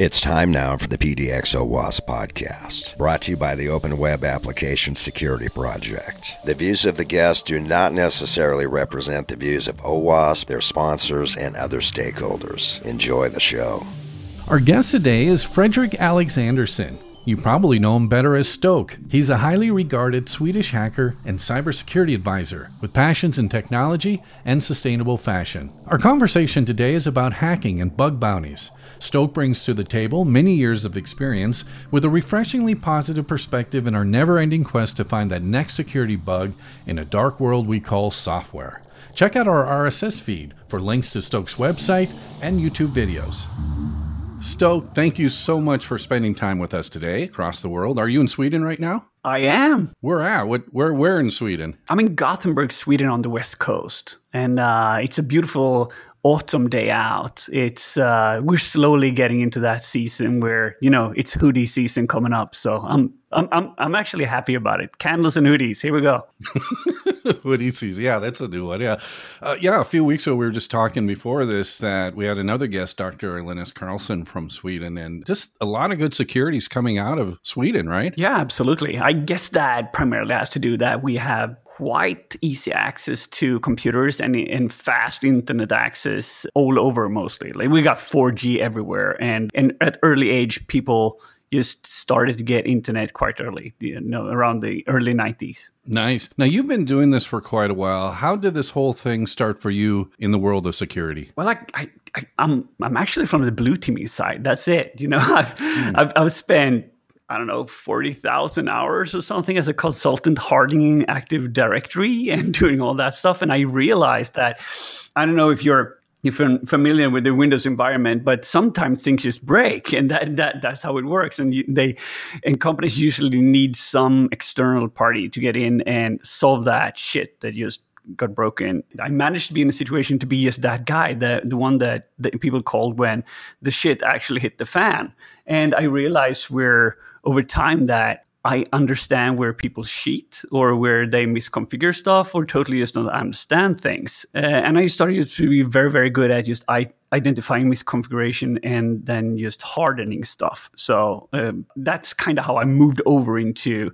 It's time now for the PDX OWASP podcast, brought to you by the Open Web Application Security Project. The views of the guests do not necessarily represent the views of OWASP, their sponsors, and other stakeholders. Enjoy the show. Our guest today is Fredrik Alexandersson. You probably know him better as Stoke. He's a highly regarded Swedish hacker and cybersecurity advisor with passions in technology and sustainable fashion. Our conversation today is about hacking and bug bounties. Stoke brings to the table many years of experience with a refreshingly positive perspective in our never ending quest to find that next security bug in a dark world we call software. Check out our RSS feed for links to Stoke's website and YouTube videos. Stoke, thank you so much for spending time with us today across the world. Are you in Sweden right now? I am. Where at? What, where, where in Sweden? I'm in Gothenburg, Sweden, on the west coast, and uh, it's a beautiful autumn day out. It's uh, we're slowly getting into that season where you know it's hoodie season coming up. So I'm I'm I'm, I'm actually happy about it. Candles and hoodies. Here we go. hoodie season. Yeah, that's a new one. Yeah, uh, yeah. A few weeks ago, we were just talking before this that we had another guest, Dr. Linus Carlson from Sweden, and just a lot of good securities coming out of Sweden, right? Yeah, absolutely. I guess that primarily has to do that we have quite easy access to computers and, and fast internet access all over mostly. Like we got 4G everywhere and, and at early age people just started to get internet quite early, you know, around the early 90s. Nice. Now you've been doing this for quite a while. How did this whole thing start for you in the world of security? Well, I, I, I am I'm, I'm actually from the blue teaming side. That's it. You know, I've, mm. I've, I've spent I don't know, 40,000 hours or something as a consultant hardening Active Directory and doing all that stuff. And I realized that, I don't know if you're if you're familiar with the Windows environment, but sometimes things just break, and that, that that's how it works. And you, they and companies usually need some external party to get in and solve that shit that just got broken. I managed to be in a situation to be just that guy, the the one that, that people called when the shit actually hit the fan. And I realized where over time that I understand where people cheat or where they misconfigure stuff or totally just don't understand things. Uh, and I started to be very, very good at just I, identifying misconfiguration and then just hardening stuff. So um, that's kind of how I moved over into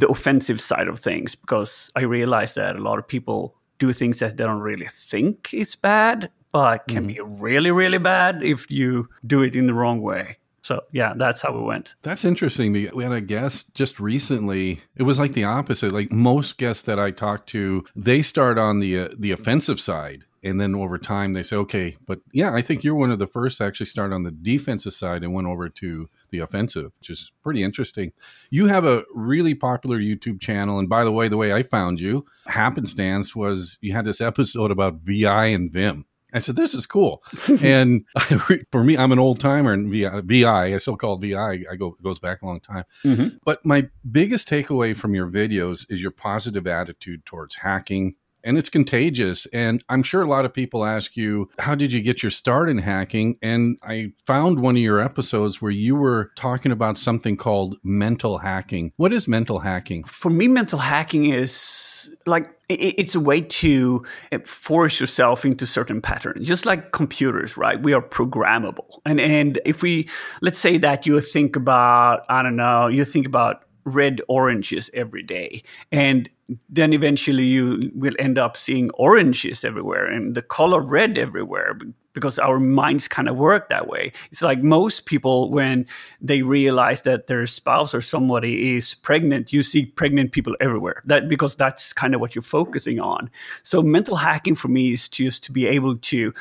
the offensive side of things because I realize that a lot of people do things that they don't really think is bad, but can mm. be really, really bad if you do it in the wrong way. So yeah, that's how we went. That's interesting. We had a guest just recently. It was like the opposite. Like most guests that I talk to, they start on the uh, the offensive side, and then over time they say, okay, but yeah, I think you're one of the first to actually start on the defensive side and went over to the offensive, which is pretty interesting. You have a really popular YouTube channel, and by the way, the way I found you, happenstance was you had this episode about VI and Vim. I said, "This is cool," and for me, I'm an old timer in VI, VI. I still call it VI. I go goes back a long time. Mm-hmm. But my biggest takeaway from your videos is your positive attitude towards hacking, and it's contagious. And I'm sure a lot of people ask you, How did you get your start in hacking? And I found one of your episodes where you were talking about something called mental hacking. What is mental hacking? For me, mental hacking is like it's a way to eh, force yourself into certain patterns just like computers right we are programmable and and if we let's say that you think about i don't know you think about red oranges every day and then eventually you will end up seeing oranges everywhere and the color red everywhere because our minds kind of work that way. It's like most people, when they realize that their spouse or somebody is pregnant, you see pregnant people everywhere. That because that's kind of what you're focusing on. So mental hacking for me is just to be able to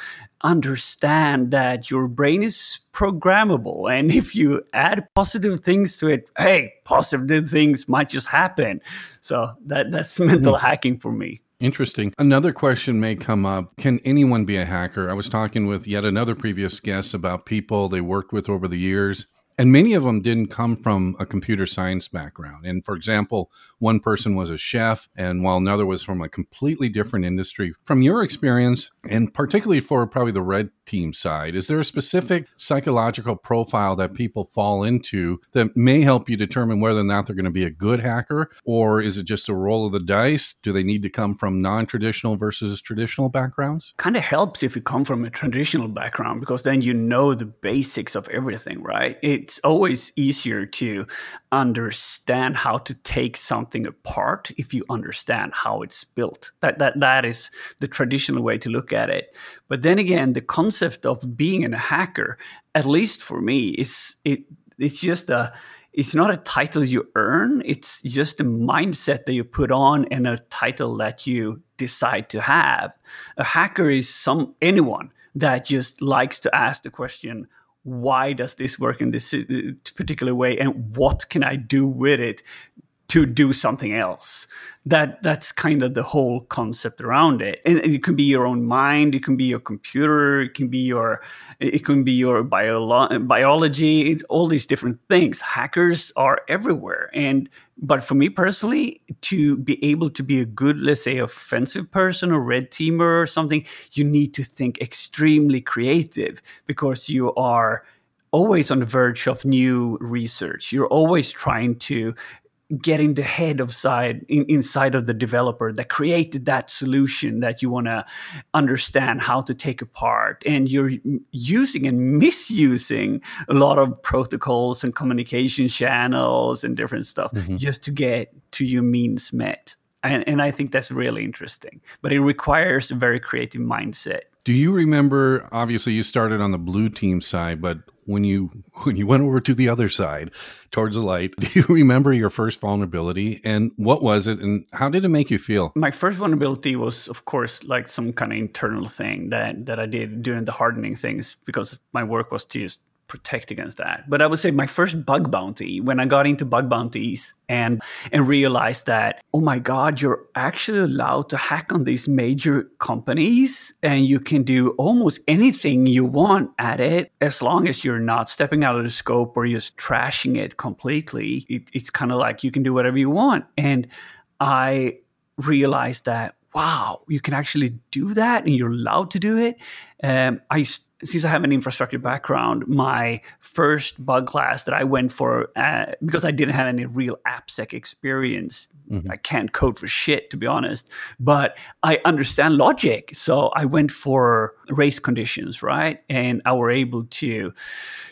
understand that your brain is programmable, and if you add positive things to it, hey, positive things might just happen. So that that's mental mm-hmm. hacking for me. Interesting. Another question may come up Can anyone be a hacker? I was talking with yet another previous guest about people they worked with over the years And many of them didn't come from a computer science background. And for example, one person was a chef, and while another was from a completely different industry. From your experience, and particularly for probably the red team side, is there a specific psychological profile that people fall into that may help you determine whether or not they're going to be a good hacker? Or is it just a roll of the dice? Do they need to come from non traditional versus traditional backgrounds? Kind of helps if you come from a traditional background because then you know the basics of everything, right? It's always easier to understand how to take something apart if you understand how it's built. That that that is the traditional way to look at it. But then again, the concept of being a hacker, at least for me, is it it's just a it's not a title you earn it's just a mindset that you put on and a title that you decide to have a hacker is some anyone that just likes to ask the question why does this work in this uh, particular way and what can i do with it to do something else. That that's kind of the whole concept around it. And it can be your own mind, it can be your computer, it can be your it can be your bio- biology, it's all these different things. Hackers are everywhere. And but for me personally, to be able to be a good, let's say, offensive person or red teamer or something, you need to think extremely creative because you are always on the verge of new research. You're always trying to getting the head of side in, inside of the developer that created that solution that you want to understand how to take apart and you're using and misusing a lot of protocols and communication channels and different stuff mm-hmm. just to get to your means met and, and i think that's really interesting but it requires a very creative mindset do you remember? Obviously, you started on the blue team side, but when you when you went over to the other side, towards the light, do you remember your first vulnerability and what was it, and how did it make you feel? My first vulnerability was, of course, like some kind of internal thing that that I did during the hardening things because my work was to just protect against that. But I would say my first bug bounty when I got into bug bounties and and realized that oh my god, you're actually allowed to hack on these major companies and you can do almost anything you want at it as long as you're not stepping out of the scope or just trashing it completely. It, it's kind of like you can do whatever you want. And I realized that wow, you can actually do that and you're allowed to do it. Um, I since I have an infrastructure background, my first bug class that I went for uh, because I didn't have any real AppSec experience. Mm-hmm. I can't code for shit, to be honest, but I understand logic. So I went for race conditions, right? And I were able to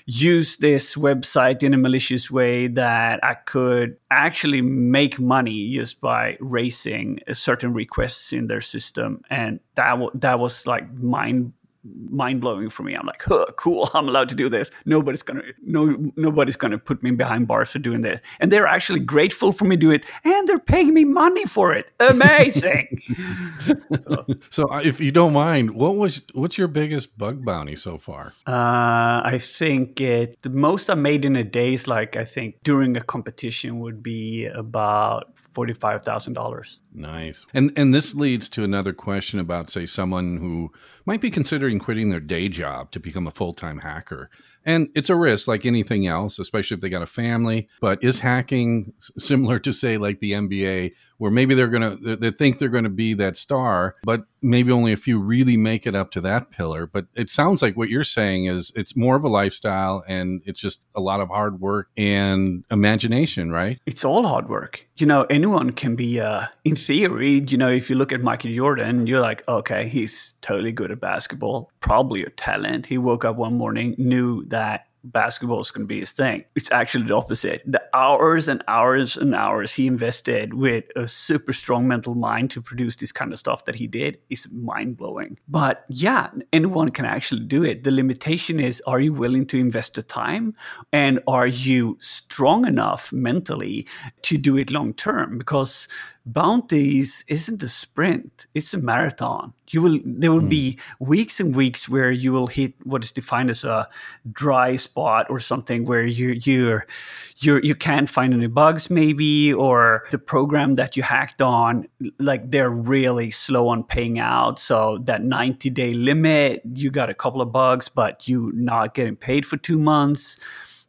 use this website in a malicious way that I could actually make money just by racing certain requests in their system. And that, w- that was like mind mind blowing for me. I'm like, huh, cool, I'm allowed to do this. Nobody's gonna no nobody's gonna put me behind bars for doing this. And they're actually grateful for me to do it, and they're paying me money for it. Amazing. so, so, uh, if you don't mind, what was what's your biggest bug bounty so far? Uh, I think it the most I made in a day is like I think during a competition would be about forty five thousand dollars. Nice. And and this leads to another question about say someone who might be considering quitting their day job to become a full-time hacker. And it's a risk like anything else, especially if they got a family. But is hacking similar to say like the NBA where maybe they're going to they think they're going to be that star, but maybe only a few really make it up to that pillar. But it sounds like what you're saying is it's more of a lifestyle and it's just a lot of hard work and imagination, right? It's all hard work. You know, anyone can be uh in theory, you know, if you look at Michael Jordan, you're like, okay, he's totally good at basketball, probably a talent. He woke up one morning, knew that basketball is going to be his thing. It's actually the opposite. The hours and hours and hours he invested with a super strong mental mind to produce this kind of stuff that he did is mind blowing. But yeah, anyone can actually do it. The limitation is are you willing to invest the time and are you strong enough mentally to do it long term? Because bounties isn't a sprint it's a marathon. You will there will mm. be weeks and weeks where you will hit what is defined as a dry spot or something where you you're you you can't find any bugs maybe or the program that you hacked on like they're really slow on paying out. So that 90 day limit you got a couple of bugs but you not getting paid for 2 months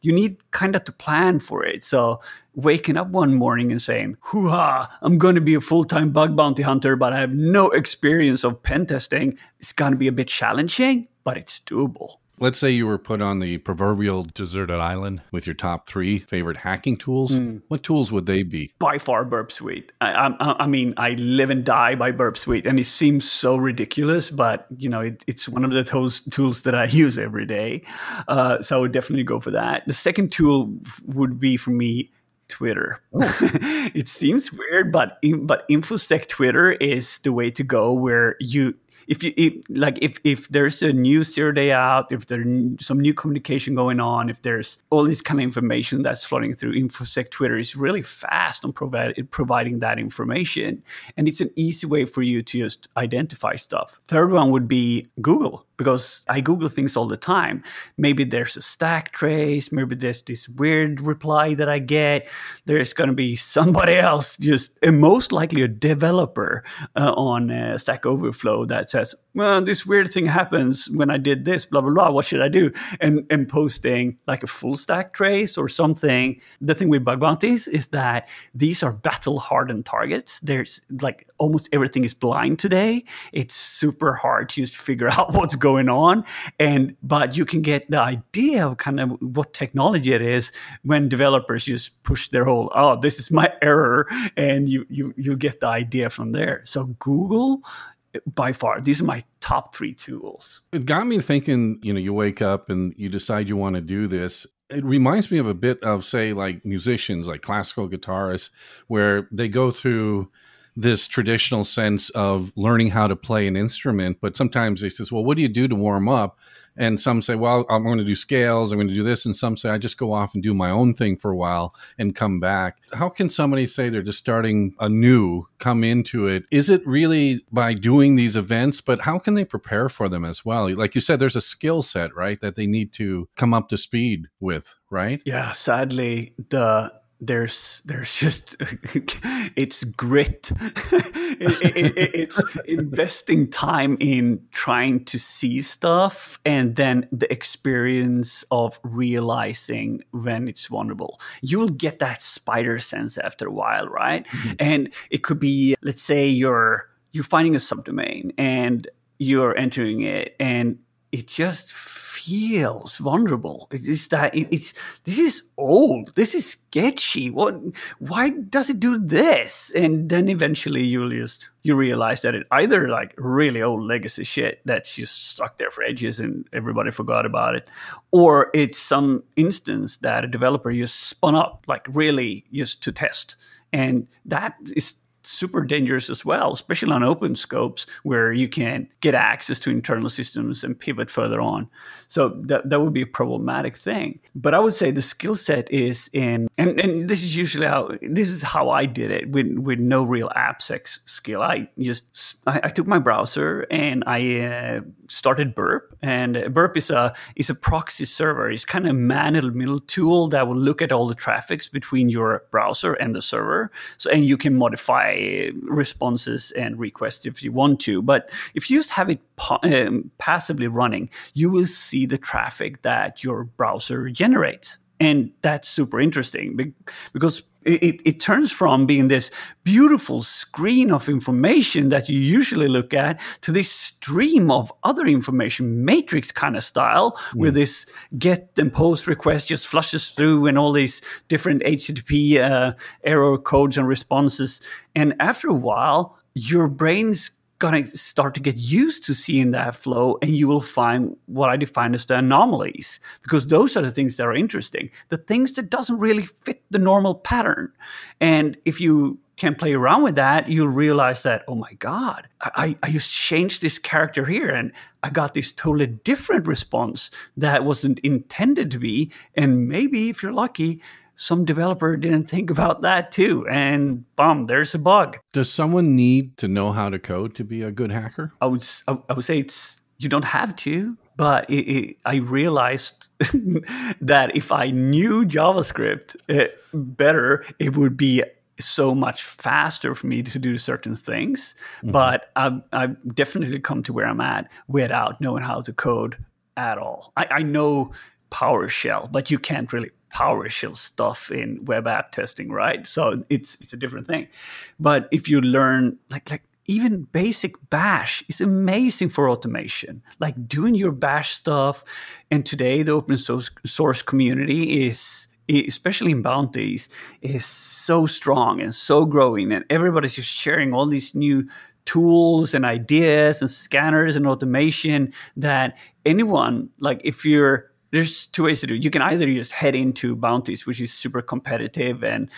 you need kind of to plan for it. So waking up one morning and saying, hoo ha, I'm going to be a full time bug bounty hunter, but I have no experience of pen testing, it's going to be a bit challenging, but it's doable. Let's say you were put on the proverbial deserted island with your top three favorite hacking tools. Mm. What tools would they be? By far, Burp Suite. I, I, I, mean, I live and die by Burp Suite, and it seems so ridiculous, but you know, it, it's one of the tools, tools that I use every day. Uh, so I would definitely go for that. The second tool would be for me Twitter. Oh. it seems weird, but but InfoSec Twitter is the way to go. Where you if you if, like if if there's a new zero day out, if there's some new communication going on, if there's all this kind of information that's flooding through InfoSec Twitter is really fast on provide, providing that information, and it's an easy way for you to just identify stuff. Third one would be Google because I Google things all the time. Maybe there's a stack trace, maybe there's this weird reply that I get. There's going to be somebody else, just most likely a developer uh, on uh, Stack Overflow that says, well, this weird thing happens when I did this, blah, blah, blah. What should I do? And, and posting like a full stack trace or something. The thing with bug bounties is that these are battle hardened targets. There's like almost everything is blind today. It's super hard to just figure out what's going on. And, but you can get the idea of kind of what technology it is when developers just push their whole, oh, this is my error. And you, you, you get the idea from there. So Google by far these are my top three tools it got me thinking you know you wake up and you decide you want to do this it reminds me of a bit of say like musicians like classical guitarists where they go through this traditional sense of learning how to play an instrument but sometimes they says well what do you do to warm up? And some say well i'm going to do scales i'm going to do this and some say i just go off and do my own thing for a while and come back. How can somebody say they're just starting anew come into it? Is it really by doing these events but how can they prepare for them as well? Like you said there's a skill set right that they need to come up to speed with right? Yeah sadly the there's there's just it's grit. It, it, it, it's investing time in trying to see stuff and then the experience of realizing when it's vulnerable. You'll get that spider sense after a while right? Mm-hmm. and it could be let's say you're you're finding a subdomain and you're entering it and it just feels vulnerable. It's that it's this is old. This is sketchy. What? Why does it do this? And then eventually you'll just you realize that it either like really old legacy shit that's just stuck there for ages and everybody forgot about it, or it's some instance that a developer just spun up like really just to test. And that is super dangerous as well, especially on open scopes where you can get access to internal systems and pivot further on. So that, that would be a problematic thing. But I would say the skill set is in, and, and this is usually how, this is how I did it with, with no real AppSec skill. I just, I, I took my browser and I uh, started Burp and Burp is a, is a proxy server. It's kind of man in the middle tool that will look at all the traffics between your browser and the server. So, and you can modify responses and requests if you want to. But if you just have it um, passively running, you will see the traffic that your browser generates. And that's super interesting because it, it, turns from being this beautiful screen of information that you usually look at to this stream of other information, matrix kind of style, mm. where this get and post request just flushes through and all these different HTTP uh, error codes and responses. And after a while, your brain's going to start to get used to seeing that flow and you will find what i define as the anomalies because those are the things that are interesting. The things that doesn't really fit the normal pattern. And if you can play around with that you'll realize that oh my god i, I just changed this character here and i got this totally different response that wasn't intended to be. And maybe if you're lucky some developer didn't think about that too. And boom, there's a bug. Does someone need to know how to code to be a good hacker? I would, I would say it's, you don't have to, but it, it, I realized that if I knew JavaScript uh, better, it would be so much faster for me to do certain things. Mm-hmm. But I've, I've, definitely come to where I'm at without knowing how to code at all. I, I know PowerShell, but you can't really PowerShell stuff in web app testing, right? So it's it's a different thing. But if you learn like like even basic bash is amazing for automation like doing your bash stuff and today the open source, source community is especially in bounties is so strong and so growing and everybody's just sharing all these new tools and ideas and scanners and automation that anyone like if you're there's two ways to do it. You can either just head into bounties, which is super competitive and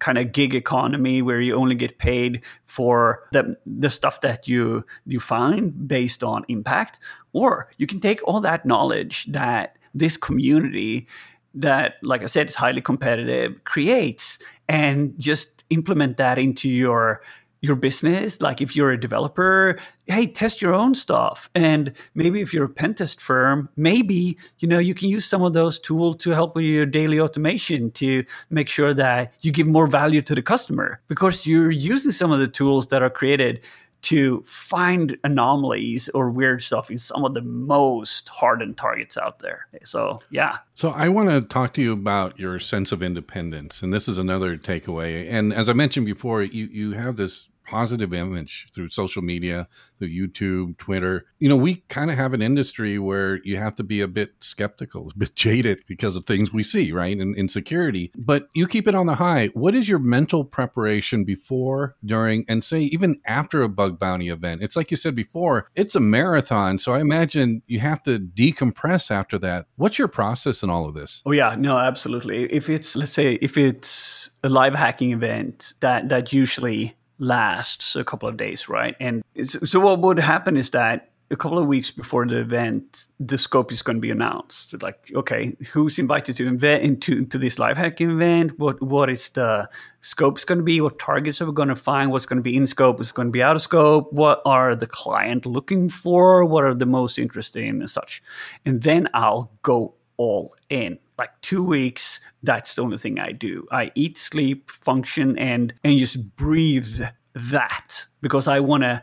kind of gig economy where you only get paid for the, the stuff that you you find based on impact. Or you can take all that knowledge that this community that, like I said, is highly competitive creates and just implement that into your your business like if you're a developer hey test your own stuff and maybe if you're a pentest firm maybe you know you can use some of those tools to help with your daily automation to make sure that you give more value to the customer because you're using some of the tools that are created to find anomalies or weird stuff in some of the most hardened targets out there. So, yeah. So, I want to talk to you about your sense of independence. And this is another takeaway. And as I mentioned before, you, you have this positive image through social media, through YouTube, Twitter. You know, we kind of have an industry where you have to be a bit skeptical, a bit jaded because of things we see, right? And insecurity. But you keep it on the high. What is your mental preparation before, during, and say even after a bug bounty event? It's like you said before, it's a marathon. So I imagine you have to decompress after that. What's your process in all of this? Oh yeah, no, absolutely. If it's let's say if it's a live hacking event, that that usually lasts a couple of days, right? And so what would happen is that a couple of weeks before the event, the scope is going to be announced. Like, okay, who's invited to invent into, into this live hacking event? What what is the scope's going to be? What targets are we going to find? What's going to be in scope? What's going to be out of scope? What are the client looking for? What are the most interesting and such? And then I'll go all in like two weeks that's the only thing i do. I eat sleep function and and just breathe that because i want to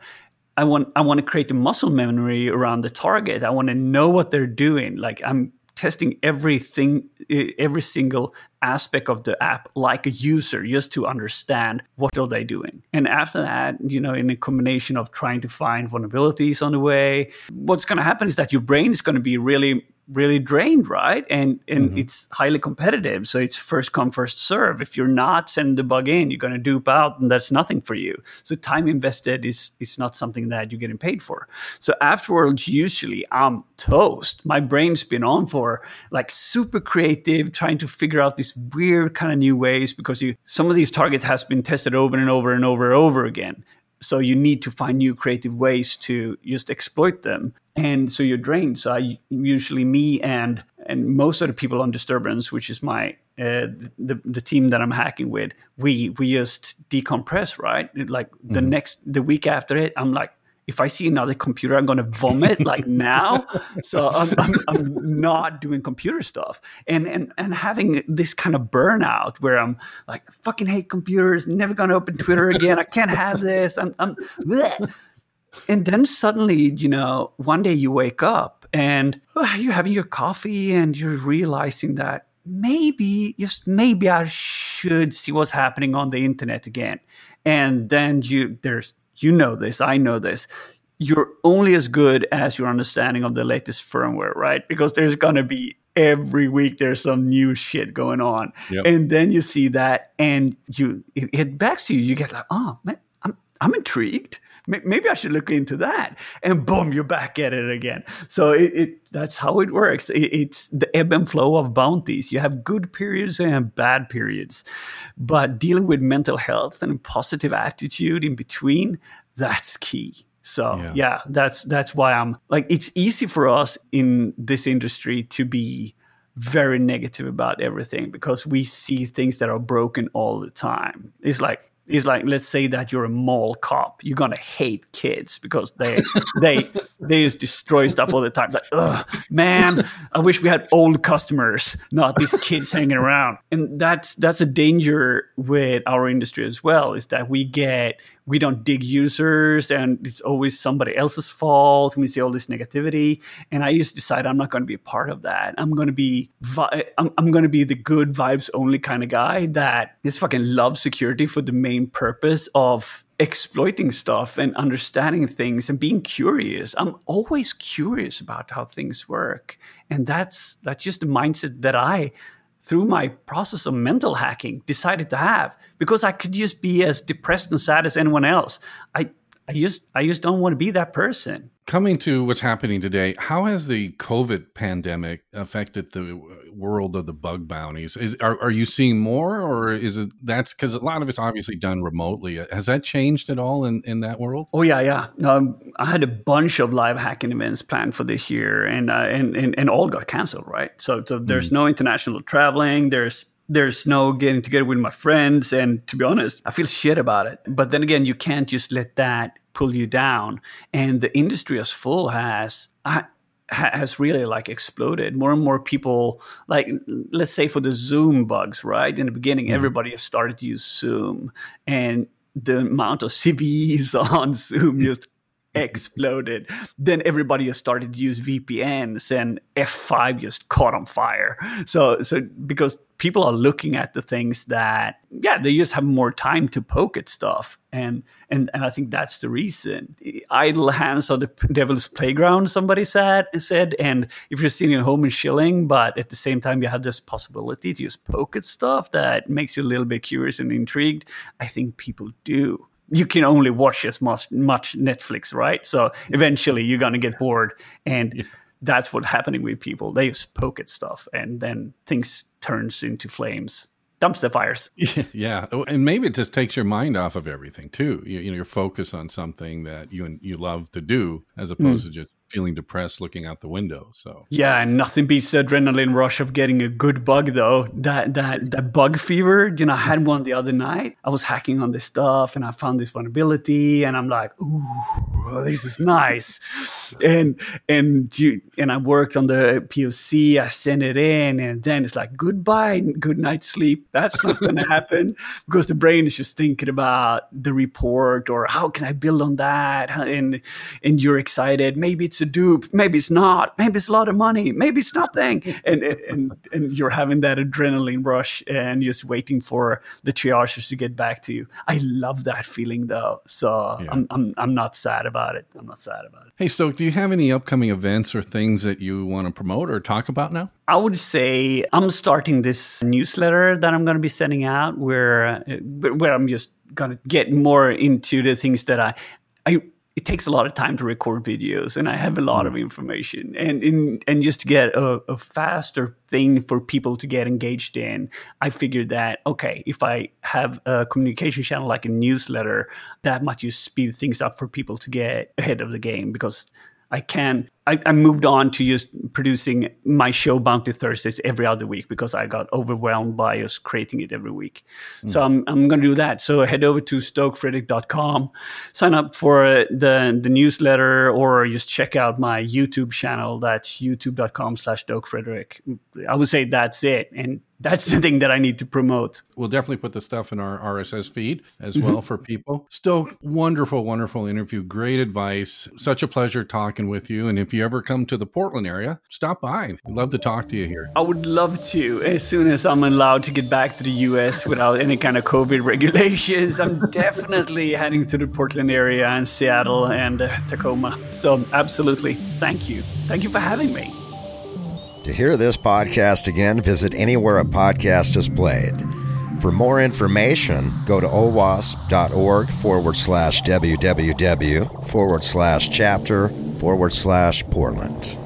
i want i want to create a muscle memory around the target. I want to know what they're doing. Like i'm testing everything every single aspect of the app like a user just to understand what are they doing and after that you know in a combination of trying to find vulnerabilities on the way what's going to happen is that your brain is going to be really really drained, right? And and mm-hmm. it's highly competitive, so it's first come first serve. If you're not sending the bug in, you're going to dupe out, and that's nothing for you. So time invested is is not something that you're getting paid for. So afterwards, usually I'm toast. My brain's been on for like super creative, trying to figure out these weird kind of new ways because you some of these targets has been tested over and over and over and over again. So you need to find new creative ways to just exploit them. And so you're drained. So i usually me and and most of the people on disturbance which is my uh, the the team that i'm hacking with we we just decompress right? Like the mm-hmm. next the week after it i'm like if I see another computer, I'm going to vomit like now. So I'm, I'm, I'm, not doing computer stuff, and and and having this kind of burnout where I'm like, I fucking hate computers, never going to open Twitter again. I can't have this. I'm, I'm bleh. and then suddenly, you know, one day you wake up and oh, you're having your coffee and you're realizing that maybe just maybe I should see what's happening on the internet again. And then you there's you know this, I know this. You're only as good as your understanding of the latest firmware, right? Because there's going to be every week there's some new shit going on. Yep. And then you see that and you it, it backs you. You get like, oh, man, I'm, I'm intrigued maybe I should look into that. And boom, you're back at it again. So it, it that's how it works. It, it's the ebb and flow of bounties. You have good periods and bad periods, but dealing with mental health and positive attitude in between, that's key. So yeah. yeah, that's that's why I'm like it's easy for us in this industry to be very negative about everything because we see things that are broken all the time. It's like is like let's say that you're a mall cop. You're gonna hate kids because they they they just destroy stuff all the time. Like Ugh, man i wish we had old customers not these kids hanging around. And that's that's a danger with our industry as well is that we get we don't dig users and it's always somebody else's fault. And we see all this negativity. And i just decide i'm not going to be a part of that. I'm going to be vi- I'm, I'm going to be the good vibes only kind of guy that just fucking loves security for the main purpose of exploiting stuff and understanding things and being curious. I'm always curious about how things work. And that's that's just the mindset that i through my process of mental hacking decided to have because I could just be as depressed and sad as anyone else. I I just I just don't want to be that person. Coming to what's happening today, how has the COVID pandemic affected the world of the bug bounties? Is are, are you seeing more, or is it that's because a lot of it's obviously done remotely? Has that changed at all in, in that world? Oh yeah, yeah. Um, I had a bunch of live hacking events planned for this year, and uh, and, and and all got canceled. Right, so so there's mm. no international traveling. There's there's no getting together with my friends. And to be honest, I feel shit about it. But then again, you can't just let that pull you down. And the industry as full has. Has really like exploded. More and more people, like let's say for the Zoom bugs, right? In the beginning, mm-hmm. everybody started to use Zoom, and the amount of CVEs on Zoom just exploded. Then everybody just started to use VPNs and F5 just caught on fire. So so because people are looking at the things that yeah, they just have more time to poke at stuff. And and and I think that's the reason. Idle hands are the devil's playground, somebody said and said. And if you're sitting at home and chilling, but at the same time you have this possibility to just poke at stuff that makes you a little bit curious and intrigued, I think people do you can only watch as much, much Netflix, right? So eventually you're gonna get bored, and yeah. that's what's happening with people. They just poke at stuff, and then things turns into flames, dumpster fires. Yeah, and maybe it just takes your mind off of everything too. You, you know, your focus on something that you you love to do, as opposed mm. to just feeling depressed looking out the window. So yeah, and nothing beats the adrenaline rush of getting a good bug though. That that that bug fever. You know, I had one the other night. I was hacking on this stuff and I found this vulnerability, and I'm like, ooh, this is nice. And and you and I worked on the POC. I sent it in, and then it's like goodbye, good night sleep. That's not going to happen because the brain is just thinking about the report or how can I build on that, and and you're excited. Maybe it's a dupe. Maybe it's not. Maybe it's a lot of money. Maybe it's nothing. And and and you're having that adrenaline rush and just waiting for the triagers to get back to you. I love that feeling though. So yeah. I'm I'm I'm not sad about it. I'm not sad about it. Hey Stoke, do you have any upcoming events or things that you want to promote or talk about now? I would say I'm starting this newsletter that I'm going to be sending out where where I'm just going to get more into the things that I I it takes a lot of time to record videos and i have a lot of mm. information and in, and just to get a, a, faster thing for people to get engaged in i figured that okay if i have a communication channel like a newsletter that might just speed things up for people to get ahead of the game because i can I, I, moved on to just producing my show Bounty Thursdays every other week because I got overwhelmed by just creating it every week. Mm. So I'm, I'm going to do that. So head over to stokfredrik.com, sign up for the, the newsletter, or just check out my YouTube channel. That's youtube.com slash stokfredrik. I would say that's it. And that's the thing that I need to promote. We'll definitely put the stuff in our RSS feed as mm-hmm. well for people. Stoke, wonderful, wonderful interview. Great advice. Such a pleasure talking with you. And if you ever come to the Portland area, stop by. We'd love to talk to you here. I would love to. As soon as I'm allowed to get back to the US without any kind of COVID regulations, I'm definitely heading to the Portland area and Seattle and uh, Tacoma. So, absolutely. Thank you. Thank you for having me. To hear this podcast again, visit anywhere a podcast is played. For more information, go to owasp.org forward slash www forward slash chapter forward slash Portland.